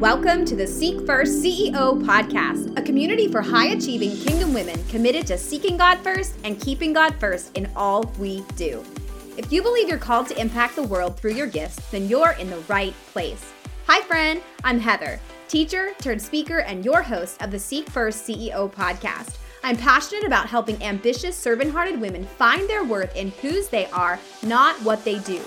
Welcome to the Seek First CEO podcast, a community for high achieving kingdom women committed to seeking God first and keeping God first in all we do. If you believe you're called to impact the world through your gifts, then you're in the right place. Hi, friend, I'm Heather, teacher turned speaker and your host of the Seek First CEO podcast. I'm passionate about helping ambitious, servant hearted women find their worth in whose they are, not what they do.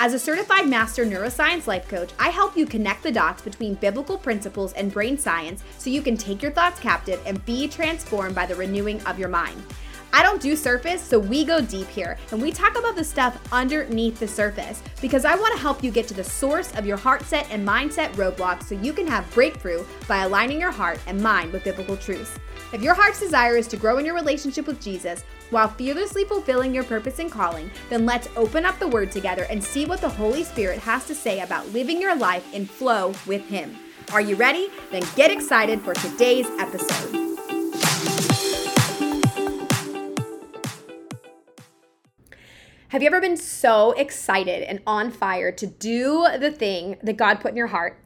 As a certified master neuroscience life coach, I help you connect the dots between biblical principles and brain science so you can take your thoughts captive and be transformed by the renewing of your mind. I don't do surface, so we go deep here and we talk about the stuff underneath the surface because I want to help you get to the source of your heart set and mindset roadblocks so you can have breakthrough by aligning your heart and mind with biblical truths. If your heart's desire is to grow in your relationship with Jesus, while fearlessly fulfilling your purpose and calling, then let's open up the Word together and see what the Holy Spirit has to say about living your life in flow with Him. Are you ready? Then get excited for today's episode. Have you ever been so excited and on fire to do the thing that God put in your heart?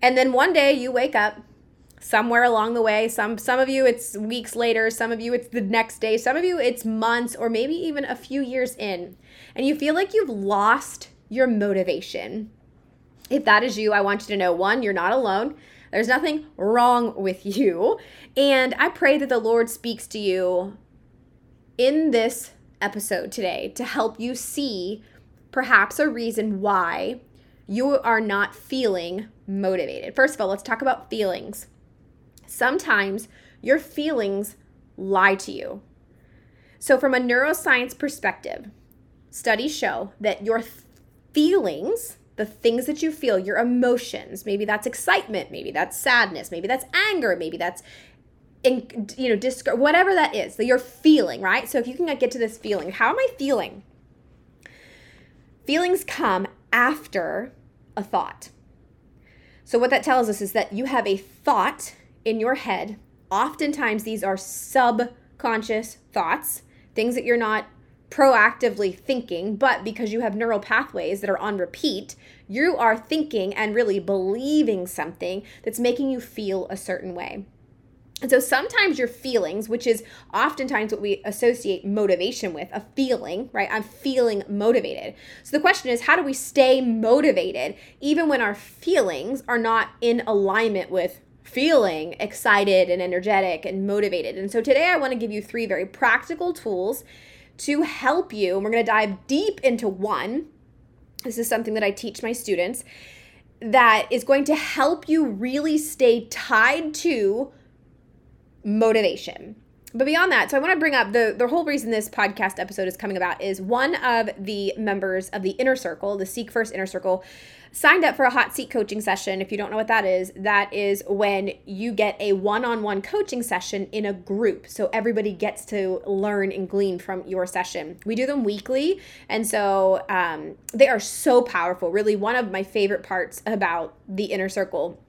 And then one day you wake up somewhere along the way. Some some of you it's weeks later. Some of you it's the next day. Some of you it's months or maybe even a few years in. And you feel like you've lost your motivation. If that is you i want you to know one you're not alone. There's nothing wrong with you. And i pray that the lord speaks to you in this episode today to help you see perhaps a reason why you are not feeling motivated. First of all, let's talk about feelings. Sometimes your feelings lie to you. So, from a neuroscience perspective, studies show that your feelings, the things that you feel, your emotions, maybe that's excitement, maybe that's sadness, maybe that's anger, maybe that's in, you know, disc- whatever that is, that you're feeling, right? So if you can get to this feeling, how am I feeling? Feelings come after a thought. So what that tells us is that you have a thought in your head. Oftentimes, these are subconscious thoughts, things that you're not proactively thinking, but because you have neural pathways that are on repeat, you are thinking and really believing something that's making you feel a certain way. And so sometimes your feelings, which is oftentimes what we associate motivation with, a feeling, right? I'm feeling motivated. So the question is, how do we stay motivated even when our feelings are not in alignment with feeling excited and energetic and motivated. And so today I want to give you three very practical tools to help you. And we're going to dive deep into one. This is something that I teach my students that is going to help you really stay tied to motivation. But beyond that, so I want to bring up the the whole reason this podcast episode is coming about is one of the members of the inner circle, the Seek First inner circle, signed up for a hot seat coaching session. If you don't know what that is, that is when you get a one on one coaching session in a group. So everybody gets to learn and glean from your session. We do them weekly. And so um, they are so powerful. Really, one of my favorite parts about the inner circle.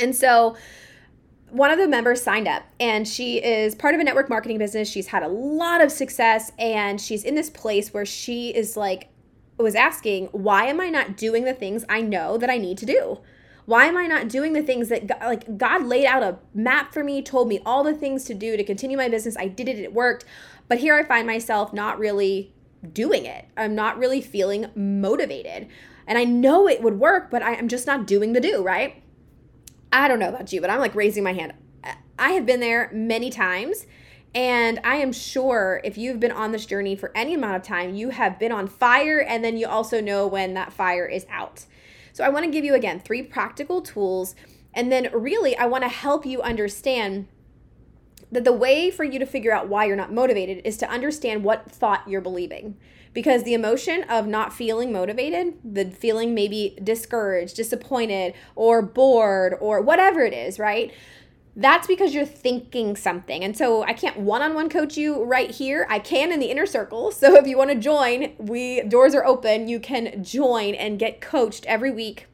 And so, one of the members signed up and she is part of a network marketing business. She's had a lot of success and she's in this place where she is like, was asking, why am I not doing the things I know that I need to do? Why am I not doing the things that God, like God laid out a map for me, told me all the things to do to continue my business. I did it, it worked. But here I find myself not really doing it. I'm not really feeling motivated. And I know it would work, but I, am just not doing the do, right? I don't know about you, but I'm like raising my hand. I have been there many times and I am sure if you've been on this journey for any amount of time, you have been on fire and then you also know when that fire is out. So I want to give you again three practical tools. And then really, I want to help you understand that the way for you to figure out why you're not motivated is to understand what thought you're believing. Because the emotion of not feeling motivated, the feeling maybe discouraged, disappointed, or bored, or whatever it is, right? that's because you're thinking something. And so I can't one-on-one coach you right here. I can in the inner circle. So if you want to join, we doors are open. You can join and get coached every week.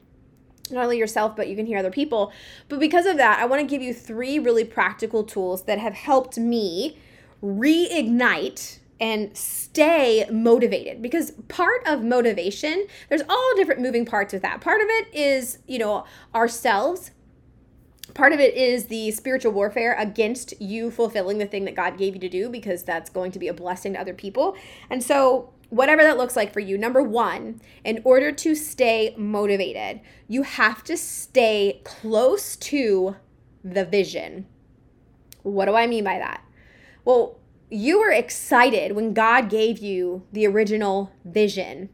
Not only yourself, but you can hear other people. But because of that, I want to give you three really practical tools that have helped me reignite and stay motivated because part of motivation there's all different moving parts with that part of it is you know ourselves part of it is the spiritual warfare against you fulfilling the thing that God gave you to do because that's going to be a blessing to other people. And so, whatever that looks like for you, number one, in order to stay motivated, you have to stay close to the vision. What do I mean by that? Well, you were excited when God gave you the original vision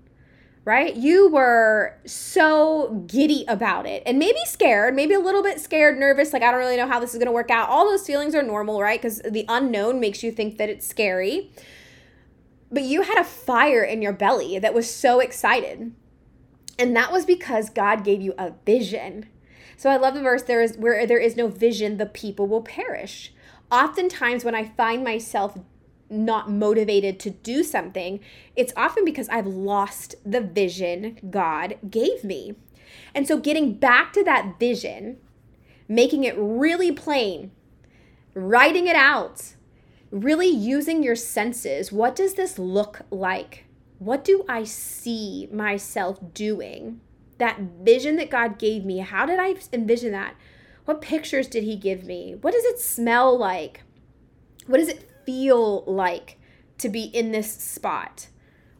right? You were so giddy about it and maybe scared, maybe a little bit scared, nervous, like I don't really know how this is going to work out. All those feelings are normal, right? Because the unknown makes you think that it's scary. But you had a fire in your belly that was so excited. And that was because God gave you a vision. So I love the verse there is where there is no vision, the people will perish. Oftentimes when I find myself not motivated to do something, it's often because I've lost the vision God gave me. And so getting back to that vision, making it really plain, writing it out, really using your senses. What does this look like? What do I see myself doing? That vision that God gave me, how did I envision that? What pictures did He give me? What does it smell like? What does it feel like to be in this spot?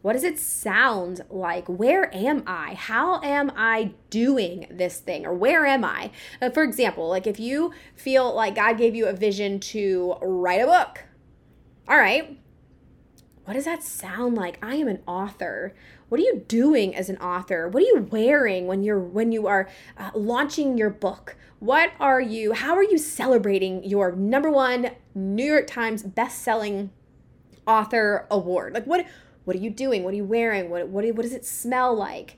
What does it sound like? Where am I? How am I doing this thing? Or where am I? Uh, for example, like if you feel like God gave you a vision to write a book, all right, what does that sound like? I am an author. What are you doing as an author? What are you wearing when you're when you are uh, launching your book? What are you, how are you celebrating your number one New York Times best-selling author award? Like what what are you doing? What are you wearing? What what what does it smell like?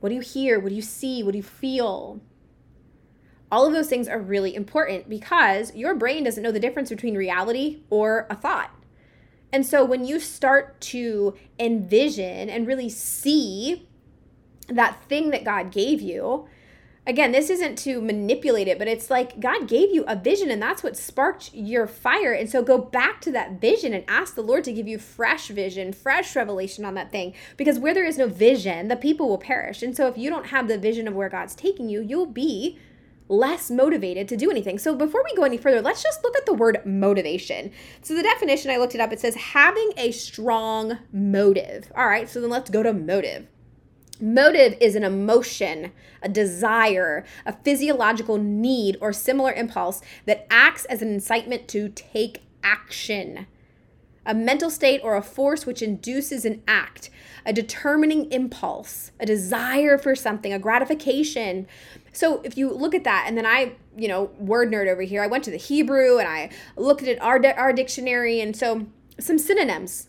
What do you hear? What do you see? What do you feel? All of those things are really important because your brain doesn't know the difference between reality or a thought. And so when you start to envision and really see that thing that God gave you, again, this isn't to manipulate it, but it's like God gave you a vision and that's what sparked your fire. And so go back to that vision and ask the Lord to give you fresh vision, fresh revelation on that thing. Because where there is no vision, the people will perish. And so if you don't have the vision of where God's taking you, you'll be less motivated to do anything. So before we go any further, let's just look at the word motivation. So the definition I looked it up, it says having a strong motive. All right, so then let's go to motive. Motive is an emotion, a desire, a physiological need, or similar impulse that acts as an incitement to take action. A mental state or a force which induces an act, a determining impulse, a desire for something, a gratification. So if you look at that, and then I, you know, word nerd over here, I went to the Hebrew and I looked at our, our dictionary, and so some synonyms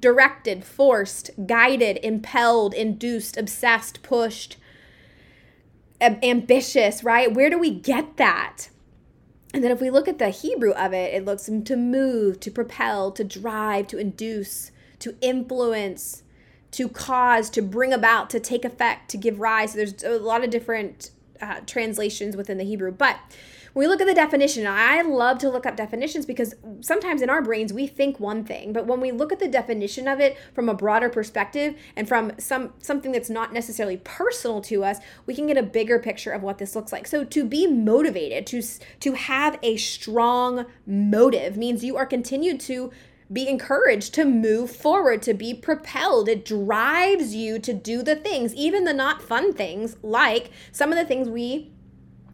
directed, forced, guided, impelled, induced, obsessed, pushed, ambitious, right? Where do we get that? And then if we look at the Hebrew of it, it looks to move, to propel, to drive, to induce, to influence, to cause, to bring about, to take effect, to give rise. There's a lot of different uh, translations within the Hebrew, but we look at the definition, I love to look up definitions because sometimes in our brains we think one thing, but when we look at the definition of it from a broader perspective and from some something that's not necessarily personal to us, we can get a bigger picture of what this looks like. So to be motivated, to to have a strong motive means you are continued to be encouraged to move forward, to be propelled. It drives you to do the things, even the not fun things, like some of the things we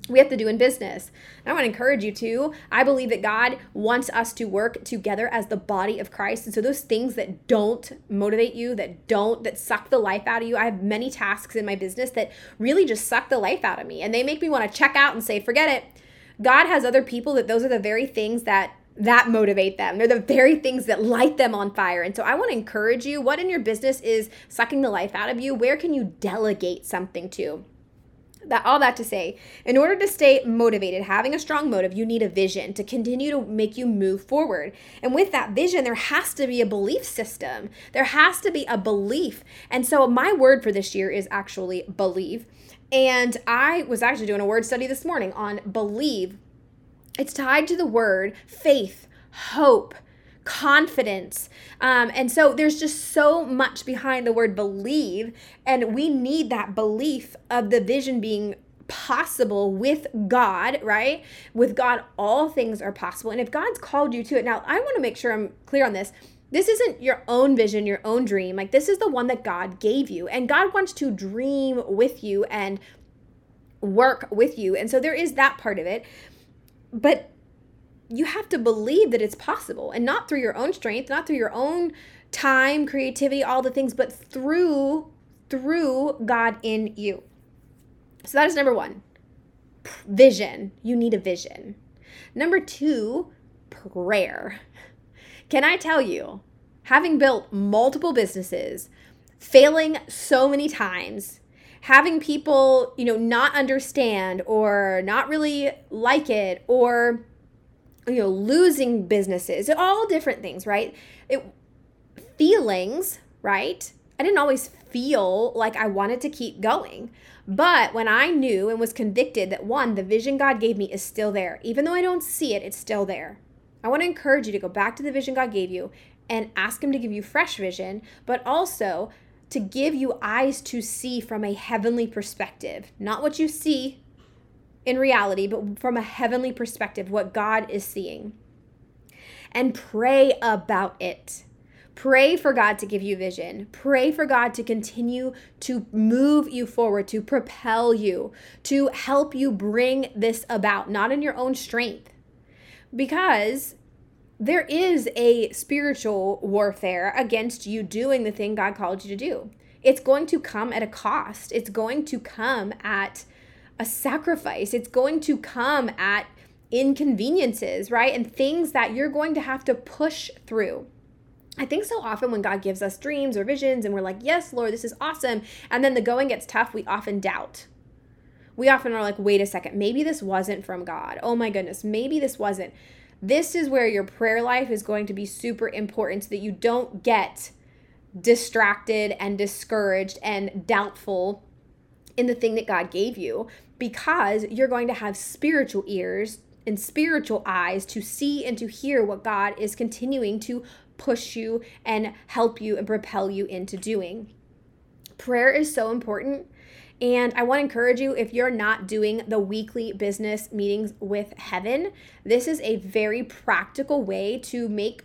we have to do in business. And I want to encourage you to. I believe that God wants us to work together as the body of Christ. And so those things that don't motivate you, that don't, that suck the life out of you, I have many tasks in my business that really just suck the life out of me. And they make me want to check out and say, forget it. God has other people that those are the very things that that motivate them. They're the very things that light them on fire. And so I want to encourage you what in your business is sucking the life out of you? Where can you delegate something to? That all that to say in order to stay motivated having a strong motive you need a vision to continue to make you move forward. And with that vision there has to be a belief system. There has to be a belief. And so my word for this year is actually believe. And i was actually doing a word study this morning on believe. It's tied to the word faith hope confidence. Um, and so there's just so much behind the word believe, and we need that belief of the vision being possible with God, right? With God, all things are possible. And if God's called you to it, now I want to make sure I'm clear on this. This isn't your own vision, your own dream. Like, this is the one that God gave you. And God wants to dream with you and work with you. And so there is that part of it. But you have to believe that it's possible and not through your own strength, not through your own time, creativity, all the things, but through through God in you. So that is number 1. Vision. You need a vision. Number 2, prayer. Can I tell you, having built multiple businesses, failing so many times, having people, you know, not understand or not really like it or you know, losing businesses, all different things, right? It feelings, right? I didn't always feel like I wanted to keep going. But when I knew and was convicted that one, the vision God gave me is still there, even though I don't see it, it's still there. I want to encourage you to go back to the vision God gave you and ask Him to give you fresh vision, but also to give you eyes to see from a heavenly perspective, not what you see in reality, but from a heavenly perspective, what God is seeing. And pray about it. Pray for God to give you vision. Pray for God to continue to move you forward, to propel you, to help you bring this about, not in your own strength. Because there is a spiritual warfare against you doing the thing God called you to do. It's going to come at a cost, it's going to come at a sacrifice, it's going to come at inconveniences, right? And things that you're going to have to push through. I think so often when God gives us dreams or visions and we're like, yes, Lord, this is awesome. And then the going gets tough, we often doubt. We often are like, wait a second, maybe this wasn't from God. Oh my goodness, maybe this wasn't. This is where your prayer life is going to be super important so that you don't get distracted and discouraged and doubtful in the thing that God gave you because you're going to have spiritual ears and spiritual eyes to see and to hear what God is continuing to push you and help you and propel you into doing. Prayer is so important. And I want to encourage you if you're not doing the weekly business meetings with heaven, this is a very practical way to make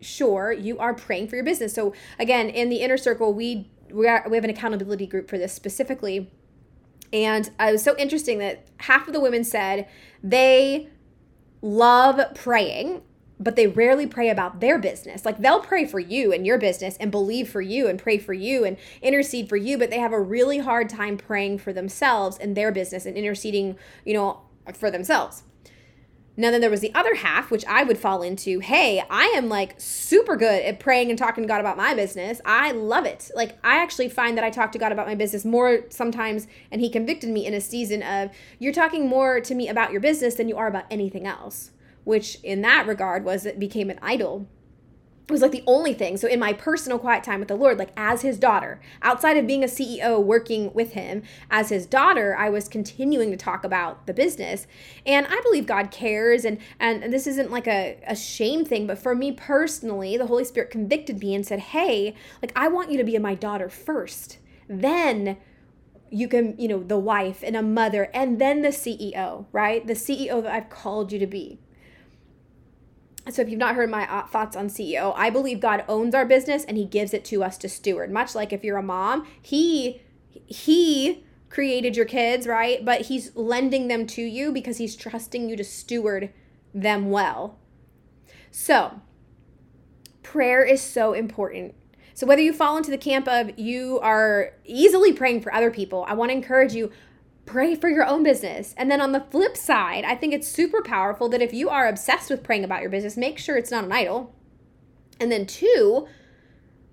sure you are praying for your business. So again, in the inner circle, we we, are, we have an accountability group for this specifically. And it was so interesting that half of the women said they love praying but they rarely pray about their business. Like they'll pray for you and your business and believe for you and pray for you and intercede for you, but they have a really hard time praying for themselves and their business and interceding, you know, for themselves. Now, then there was the other half, which I would fall into. Hey, I am like super good at praying and talking to God about my business. I love it. Like, I actually find that I talk to God about my business more sometimes, and He convicted me in a season of, you're talking more to me about your business than you are about anything else which in that regard was it became an idol it was like the only thing. So in my personal quiet time with the Lord, like as his daughter, outside of being a CEO working with him, as his daughter, I was continuing to talk about the business. And I believe God cares and and this isn't like a, a shame thing, but for me personally, the Holy Spirit convicted me and said, Hey, like I want you to be my daughter first. Then you can, you know, the wife and a mother, and then the CEO, right? The CEO that I've called you to be. So, if you've not heard my uh, thoughts on CEO, I believe God owns our business and He gives it to us to steward. Much like if you're a mom, He He created your kids, right? But He's lending them to you because He's trusting you to steward them well. So, prayer is so important. So, whether you fall into the camp of you are easily praying for other people, I want to encourage you pray for your own business. And then on the flip side, I think it's super powerful that if you are obsessed with praying about your business, make sure it's not an idol. And then two,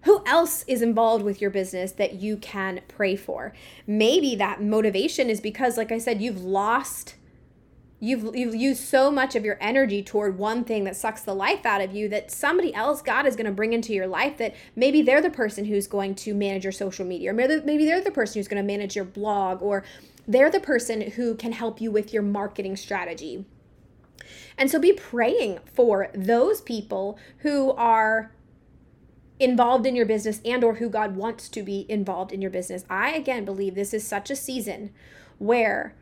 who else is involved with your business that you can pray for? Maybe that motivation is because like I said, you've lost you've you've used so much of your energy toward one thing that sucks the life out of you that somebody else God is going to bring into your life that maybe they're the person who's going to manage your social media or maybe they're the person who's going to manage your blog or they're the person who can help you with your marketing strategy. And so be praying for those people who are involved in your business and or who God wants to be involved in your business. I again believe this is such a season where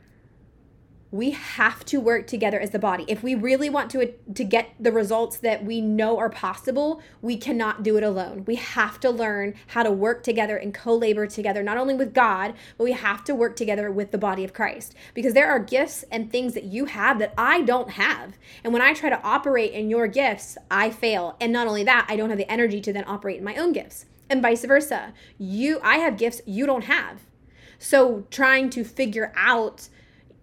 we have to work together as the body. If we really want to to get the results that we know are possible, we cannot do it alone. We have to learn how to work together and co-labor together not only with God, but we have to work together with the body of Christ because there are gifts and things that you have that I don't have. And when I try to operate in your gifts, I fail. And not only that, I don't have the energy to then operate in my own gifts. And vice versa. You I have gifts you don't have. So trying to figure out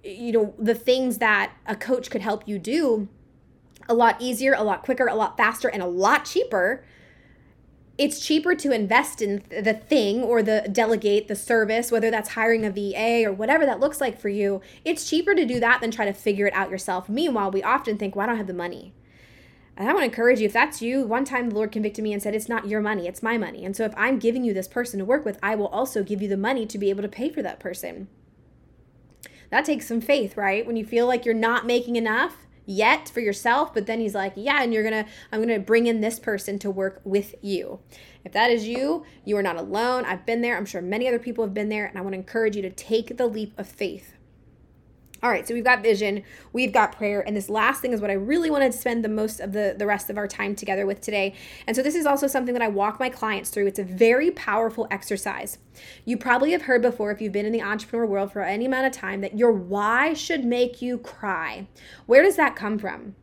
you know the things that a coach could help you do a lot easier, a lot quicker, a lot faster and a lot cheaper. It's cheaper to invest in the thing or the delegate the service, whether that's hiring a VA or whatever that looks like for you. It's cheaper to do that than try to figure it out yourself. Meanwhile, we often think, well, I don't have the money. And I want to encourage you if that's you, one time the Lord convicted me and said, It's not your money, it's my money. And so if I'm giving you this person to work with, I will also give you the money to be able to pay for that person that takes some faith, right? When you feel like you're not making enough yet for yourself, but then he's like, yeah, and you're going to, I'm going to bring in this person to work with you. If that is you, you are not alone. I've been there. I'm sure many other people have been there. And I want to encourage you to take the leap of faith. All right, so we've got vision, we've got prayer, and this last thing is what I really wanted to spend the most of the, the rest of our time together with today. And so, this is also something that I walk my clients through. It's a very powerful exercise. You probably have heard before, if you've been in the entrepreneur world for any amount of time, that your why should make you cry. Where does that come from?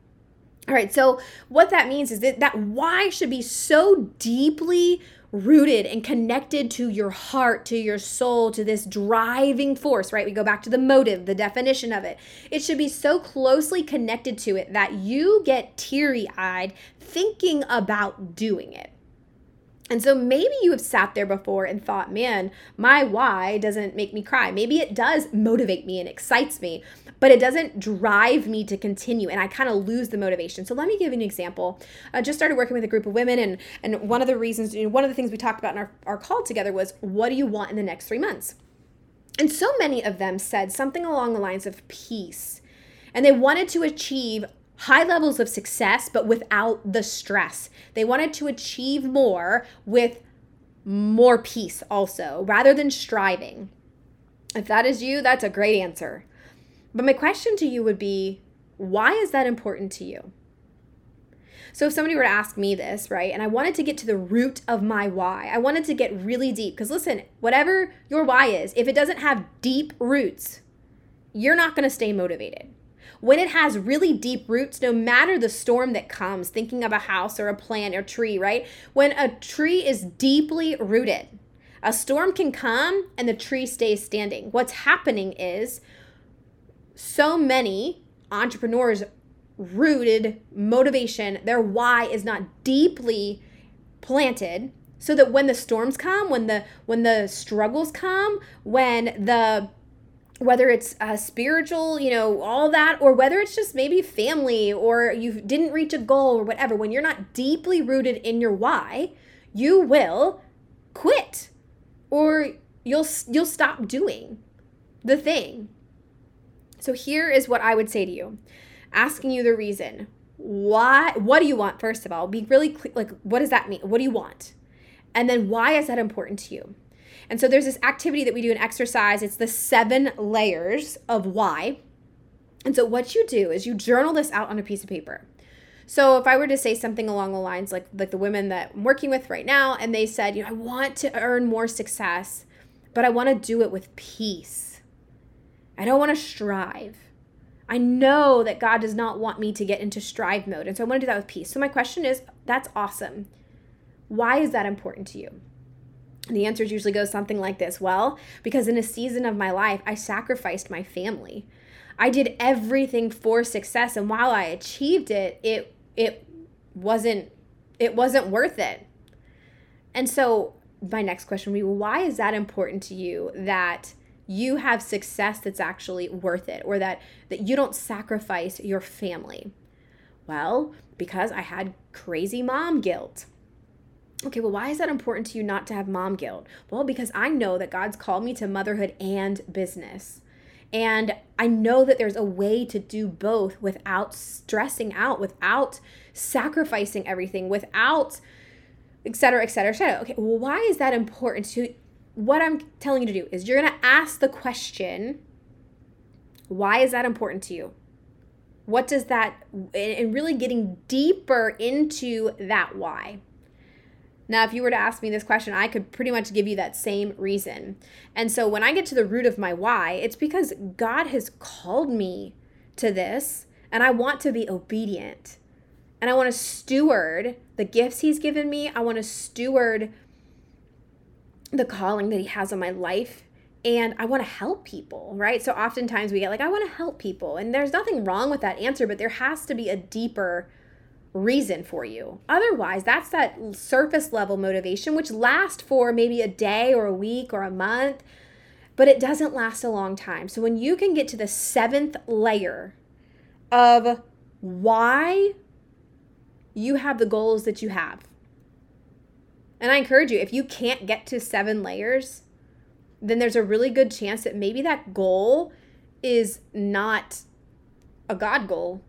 All right, so what that means is that that why should be so deeply rooted and connected to your heart, to your soul, to this driving force, right? We go back to the motive, the definition of it. It should be so closely connected to it that you get teary eyed thinking about doing it. And so maybe you have sat there before and thought, man, my why doesn't make me cry. Maybe it does motivate me and excites me, but it doesn't drive me to continue and I kind of lose the motivation. So let me give you an example. I just started working with a group of women and and one of the reasons, you know, one of the things we talked about in our, our call together was what do you want in the next three months? And so many of them said something along the lines of peace. And they wanted to achieve high levels of success, but without the stress. They wanted to achieve more with more peace also, rather than striving. If that is you, that's a great answer. But my question to you would be why is that important to you? So if somebody were to ask me this, right, and I wanted to get to the root of my why, I wanted to get really deep. Because listen, whatever your why is, if it doesn't have deep roots, you're not going to stay motivated when it has really deep roots, no matter the storm that comes, thinking of a house or a plant or tree, right? When a tree is deeply rooted, a storm can come and the tree stays standing. What's happening is so many entrepreneurs rooted motivation, their why is not deeply planted so that when the storms come, when the when the struggles come, when the whether it's uh, spiritual, you know, all that, or whether it's just maybe family or you didn't reach a goal or whatever, when you're not deeply rooted in your why, you will quit or you'll you'll stop doing the thing. So here is what I would say to you. Asking you the reason. Why what do you want first of all? Be really clear like what does that mean? What do you want? And then why is that important to you? And so there's this activity that we do in exercise. It's the seven layers of why. And so what you do is you journal this out on a piece of paper. So if I were to say something along the lines like like the women that I'm working with right now and they said, you know, I want to earn more success, but I want to do it with peace. I don't want to strive. I know that God does not want me to get into strive mode. And so I want to do that with peace. So my question is, that's awesome. Why is that important to you? The answers usually go something like this Well, because in a season of my life, I sacrificed my family. I did everything for success, and while I achieved it, it it wasn't it wasn't worth it. And so my next question would be why is that important to you that you have success that's actually worth it or that that you don't sacrifice your family? Well, because I had crazy mom guilt okay, well, why is that important to you not to have mom guilt? Well, because I know that God's called me to motherhood and business. And I know that there's a way to do both without stressing out, without sacrificing everything, without et cetera, et cetera, et cetera. Okay, well, why is that important to what I'm telling you to do is you're to ask the question Why is that important to you? What does that, and really getting deeper into that why. Now, if you were to ask me this question, I could pretty much give you that same reason. And so when I get to the root of my why, it's because God has called me to this and I want to be obedient. And I want to steward the gifts He's given me. I want to steward the calling that He has on my life. And I want to help people, right? So oftentimes we get like, I want to help people. And there's nothing wrong with that answer, but there has to be a deeper reason for you. Otherwise, that's that surface level motivation, which lasts for maybe a day or a week or a month, but it doesn't last a long time. So when you can get to the seventh layer of why you have the goals that you have, and I encourage you, if you can't get to seven layers, then there's a really good chance that maybe that goal is not a God goal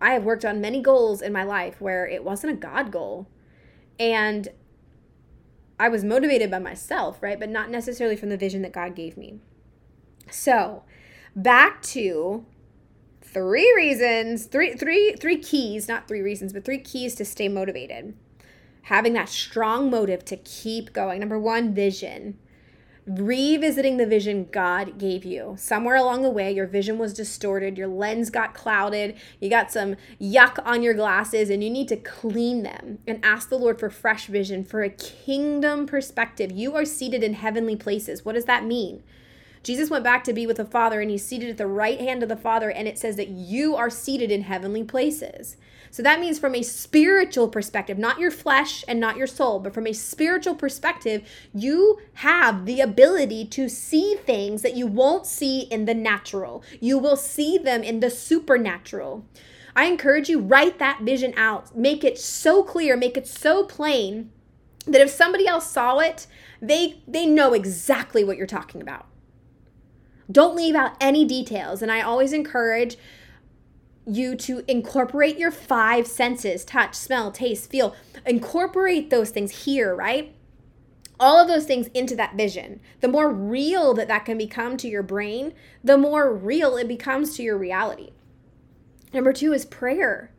I have worked on many goals in my life where it wasn't a God goal. And I was motivated by myself, right? But not necessarily from the vision that God gave me. So, back to three reasons, three three three keys, not three reasons, but three keys to stay motivated. Having that strong motive to keep going. Number 1, vision revisiting the vision God gave you. Somewhere along the way, your vision was distorted, your lens got clouded, you got some yuck on your glasses, and you need to clean them and ask the Lord for fresh vision, for a kingdom perspective. You are seated in heavenly places. What does that mean? Jesus went back to be with the Father and he's seated at the right hand of the Father, and it says that you are seated in heavenly places. So that means from a spiritual perspective, not your flesh and not your soul, but from a spiritual perspective, you have the ability to see things that you won't see in the natural. You will see them in the supernatural. I encourage you write that vision out. Make it so clear, make it so plain that if somebody else saw it, they they know exactly what you're talking about. Don't leave out any details. And I always encourage you to incorporate your five senses touch, smell, taste, feel. Incorporate those things here, right? All of those things into that vision. The more real that that can become to your brain, the more real it becomes to your reality. Number two is prayer.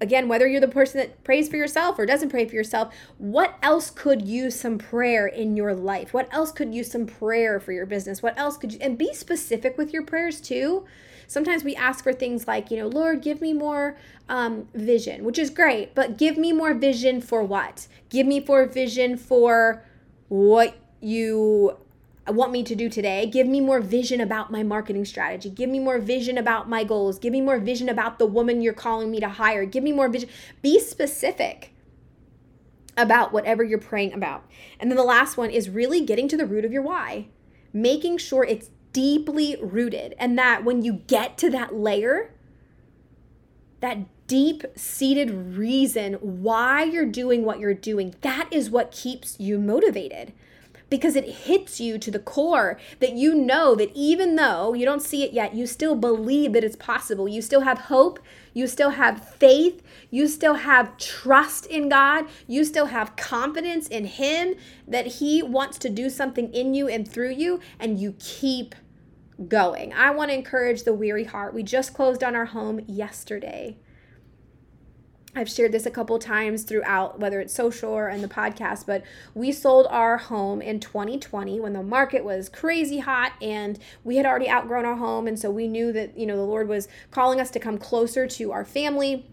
Again, whether you're the person that prays for yourself or doesn't pray for yourself, what else could use some prayer in your life? What else could use some prayer for your business? What else could you, and be specific with your prayers too sometimes we ask for things like, you know, Lord, give me more um, vision, which is great, but give me more vision for what? Give me more vision for what you want me to do today. Give me more vision about my marketing strategy. Give me more vision about my goals. Give me more vision about the woman you're calling me to hire. Give me more vision. Be specific about whatever you're praying about. And then the last one is really getting to the root of your why, making sure it's deeply rooted, and that when you get to that layer, that deep seated reason why you're doing what you're doing, that is what keeps you motivated because it hits you to the core that you know that even though you don't see it yet, you still believe that it's possible. You still have hope. You still have faith. You still have trust in God. You still have confidence in Him that He wants to do something in you and through you, and you keep going. I want to encourage the weary heart. We just closed on our home yesterday. I've shared this a couple times throughout, whether it's social or in the podcast, but we sold our home in 2020 when the market was crazy hot and we had already outgrown our home. And so we knew that, you know, the Lord was calling us to come closer to our family.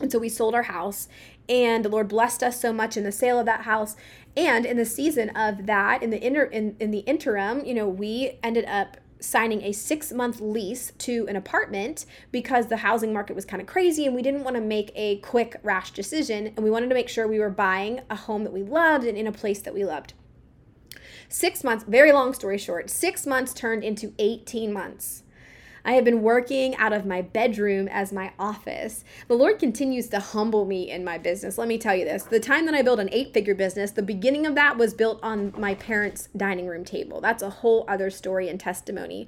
And so we sold our house and the Lord blessed us so much in the sale of that house. And in the season of that, in the inter in, in the interim, you know, we ended up signing a six month lease to an apartment because the housing market was kind of crazy and we didn't want to make a quick, rash decision. And we wanted to make sure we were buying a home that we loved and in a place that we loved. Six months, very long story short, six months turned into 18 months. I have been working out of my bedroom as my office. The Lord continues to humble me in my business. Let me tell you this the time that I built an eight figure business, the beginning of that was built on my parents' dining room table. That's a whole other story and testimony.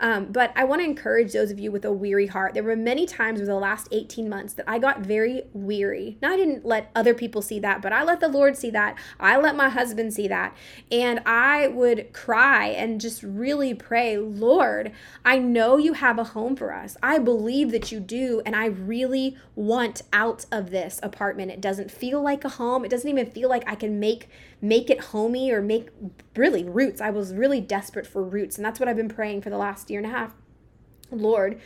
Um, but I want to encourage those of you with a weary heart. There were many times over the last 18 months that I got very weary. Now, I didn't let other people see that, but I let the Lord see that. I let my husband see that. And I would cry and just really pray, Lord, I know you have a home for us. I believe that you do. And I really want out of this apartment. It doesn't feel like a home. It doesn't even feel like I can make make it homey or make really roots. I was really desperate for roots. And that's what I've been praying for the last year and a half. Lord,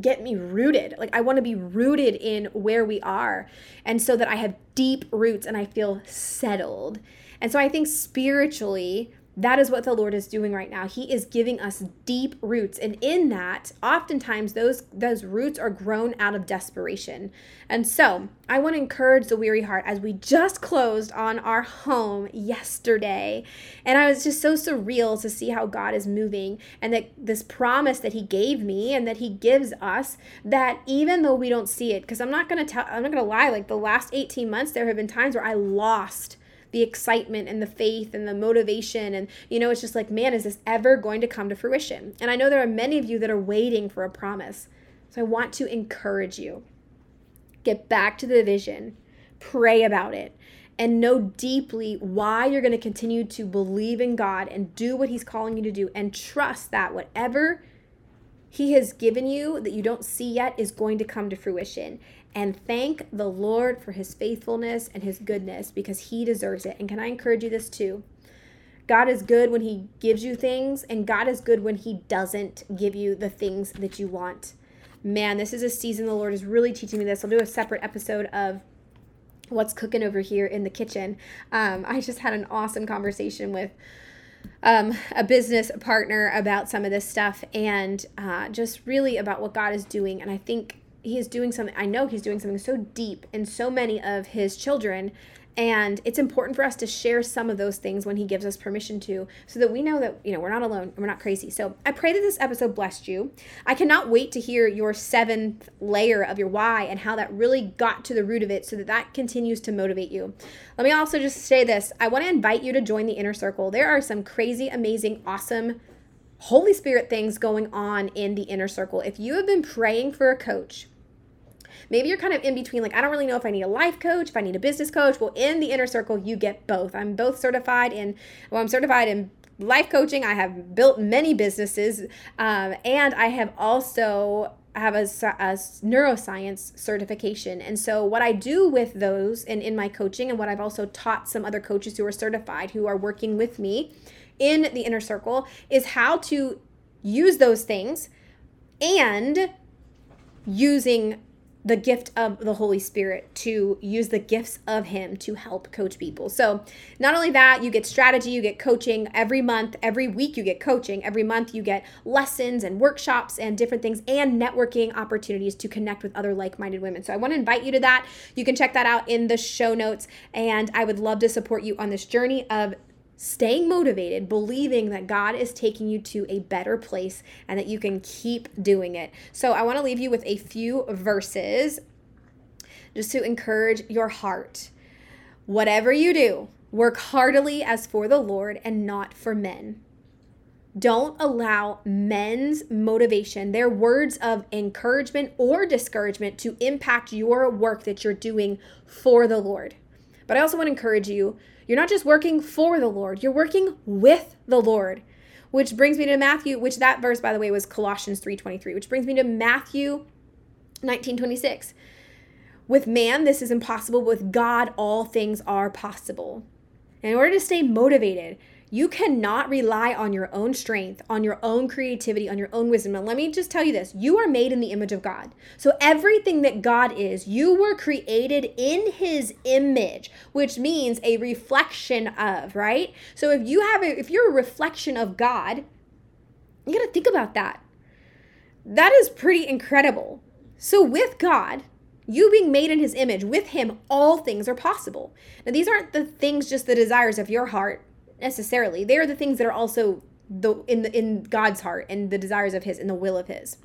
get me rooted. Like, I want to be rooted in where we are. And so that I have deep roots and I feel settled. And so I think spiritually, that is what the Lord is doing right now. He is giving us deep roots. And in that, oftentimes those those roots are grown out of desperation. And so, I want to encourage the weary heart as we just closed on our home yesterday. And I was just so surreal to see how God is moving and that this promise that he gave me and that he gives us that even though we don't see it because I'm not going to tell I'm not going to lie like the last 18 months there have been times where I lost the excitement and the faith and the motivation. And, you know, it's just like, man, is this ever going to come to fruition? And I know there are many of you that are waiting for a promise. So I want to encourage you get back to the vision, pray about it, and know deeply why you're going to continue to believe in God and do what He's calling you to do, and trust that whatever He has given you that you don't see yet is going to come to fruition and thank the Lord for his faithfulness and his goodness because he deserves it. And can I encourage you this too? God is good when he gives you things, and God is good when he doesn't give you the things that you want. Man, this is a season the Lord is really teaching me this. I'll do a separate episode of what's cooking over here in the kitchen. Um, I just had an awesome conversation with um, a business partner about some of this stuff and uh, just really about what God is doing. And I think he is doing something i know he's doing something so deep in so many of his children and it's important for us to share some of those things when he gives us permission to so that we know that you know we're not alone we're not crazy. So i pray that this episode blessed you. I cannot wait to hear your seventh layer of your why and how that really got to the root of it so that that continues to motivate you. Let me also just say this. I want to invite you to join the inner circle. There are some crazy amazing awesome Holy Spirit things going on in the inner circle. If you have been praying for a coach, maybe you're kind of in between, like, I don't really know if I need a life coach, if I need a business coach. Well, in the inner circle, you get both. I'm both certified in, well, I'm certified in life coaching. I have built many businesses, um, and I have also have a, a, neuroscience certification. And so, what I do with those and in my coaching, and what I've also taught some other coaches who are certified who are working with me in the inner circle is how to use those things and using the gift of the Holy Spirit to use the gifts of Him to help coach people. So, not only that, you get strategy, you get coaching every month, every week, you get coaching. Every month, you get lessons and workshops and different things and networking opportunities to connect with other like minded women. So, I want to invite you to that. You can check that out in the show notes. And I would love to support you on this journey of staying motivated, believing that God is taking you to a better place and that you can keep doing it. So, I want to leave you with a few verses just to encourage your heart. Whatever you do, work heartily as for the Lord and not for men. Don't allow men's motivation, their words of encouragement or discouragement, to impact your work that you're doing for the Lord. But I also want to encourage you you're not just working for the Lord, you're working with the Lord. Which brings me to Matthew, which that verse by the way was Colossians 3:23, which brings me to Matthew 19:26. With man this is impossible, but with God all things are possible. And in order to stay motivated, you cannot rely on your own strength, on your own creativity, on your own wisdom. And let me just tell you this you are made in the image of God. So, everything that God is, you were created in his image, which means a reflection of, right? So, if you have a, if you're a reflection of God, you got to think about that. That is pretty incredible. So, with God, you being made in his image, with him, all things are possible. Now, these aren't the things, just the desires of your heart necessarily. They are the things that are also the in the in God's heart and the desires of his and the will of his.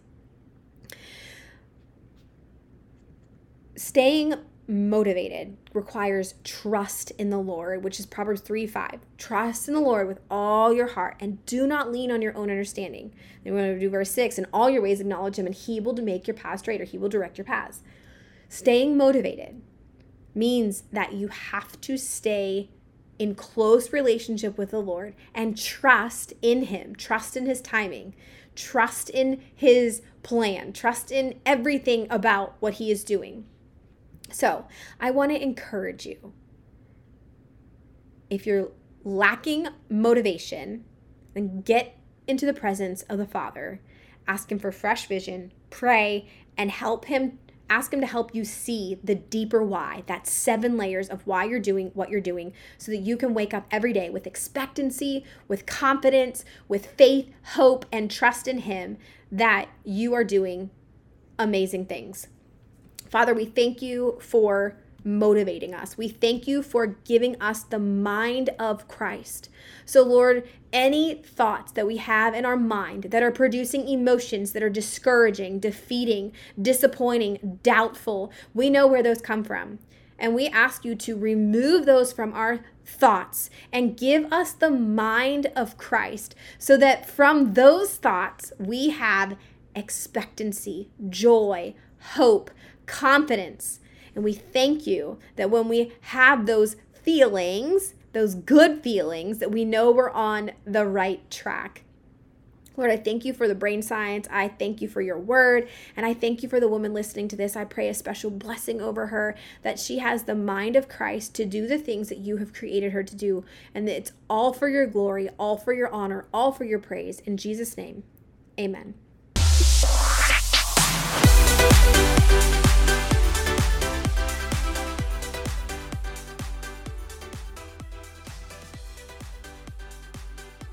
Staying motivated requires trust in the Lord, which is Proverbs 3 5. Trust in the Lord with all your heart and do not lean on your own understanding. Then we're going to do verse 6 In all your ways acknowledge him, and he will make your path straight or he will direct your paths. Staying motivated means that you have to stay in close relationship with the Lord and trust in him, trust in his timing, trust in his plan, trust in everything about what he is doing. So, I want to encourage you. If you're lacking motivation, then get into the presence of the Father. Ask Him for fresh vision, pray, and help Him. Ask Him to help you see the deeper why, that seven layers of why you're doing what you're doing, so that you can wake up every day with expectancy, with confidence, with faith, hope, and trust in Him that you are doing amazing things. Father, we thank you for motivating us. We thank you for giving us the mind of Christ. So, Lord, any thoughts that we have in our mind that are producing emotions that are discouraging, defeating, disappointing, doubtful, we know where those come from. And we ask you to remove those from our thoughts and give us the mind of Christ so that from those thoughts we have expectancy, joy, hope, confidence. And we thank you that when we have those feelings, those good feelings, that we know we're on the right track. Lord, I thank you for the brain science. I thank you for your word. And I thank you for the woman listening to this. I pray a special blessing over her that she has the mind of Christ to do the things that you have created her to do. And that it's all for your glory, all for your honor, all for your praise. In Jesus' name, amen.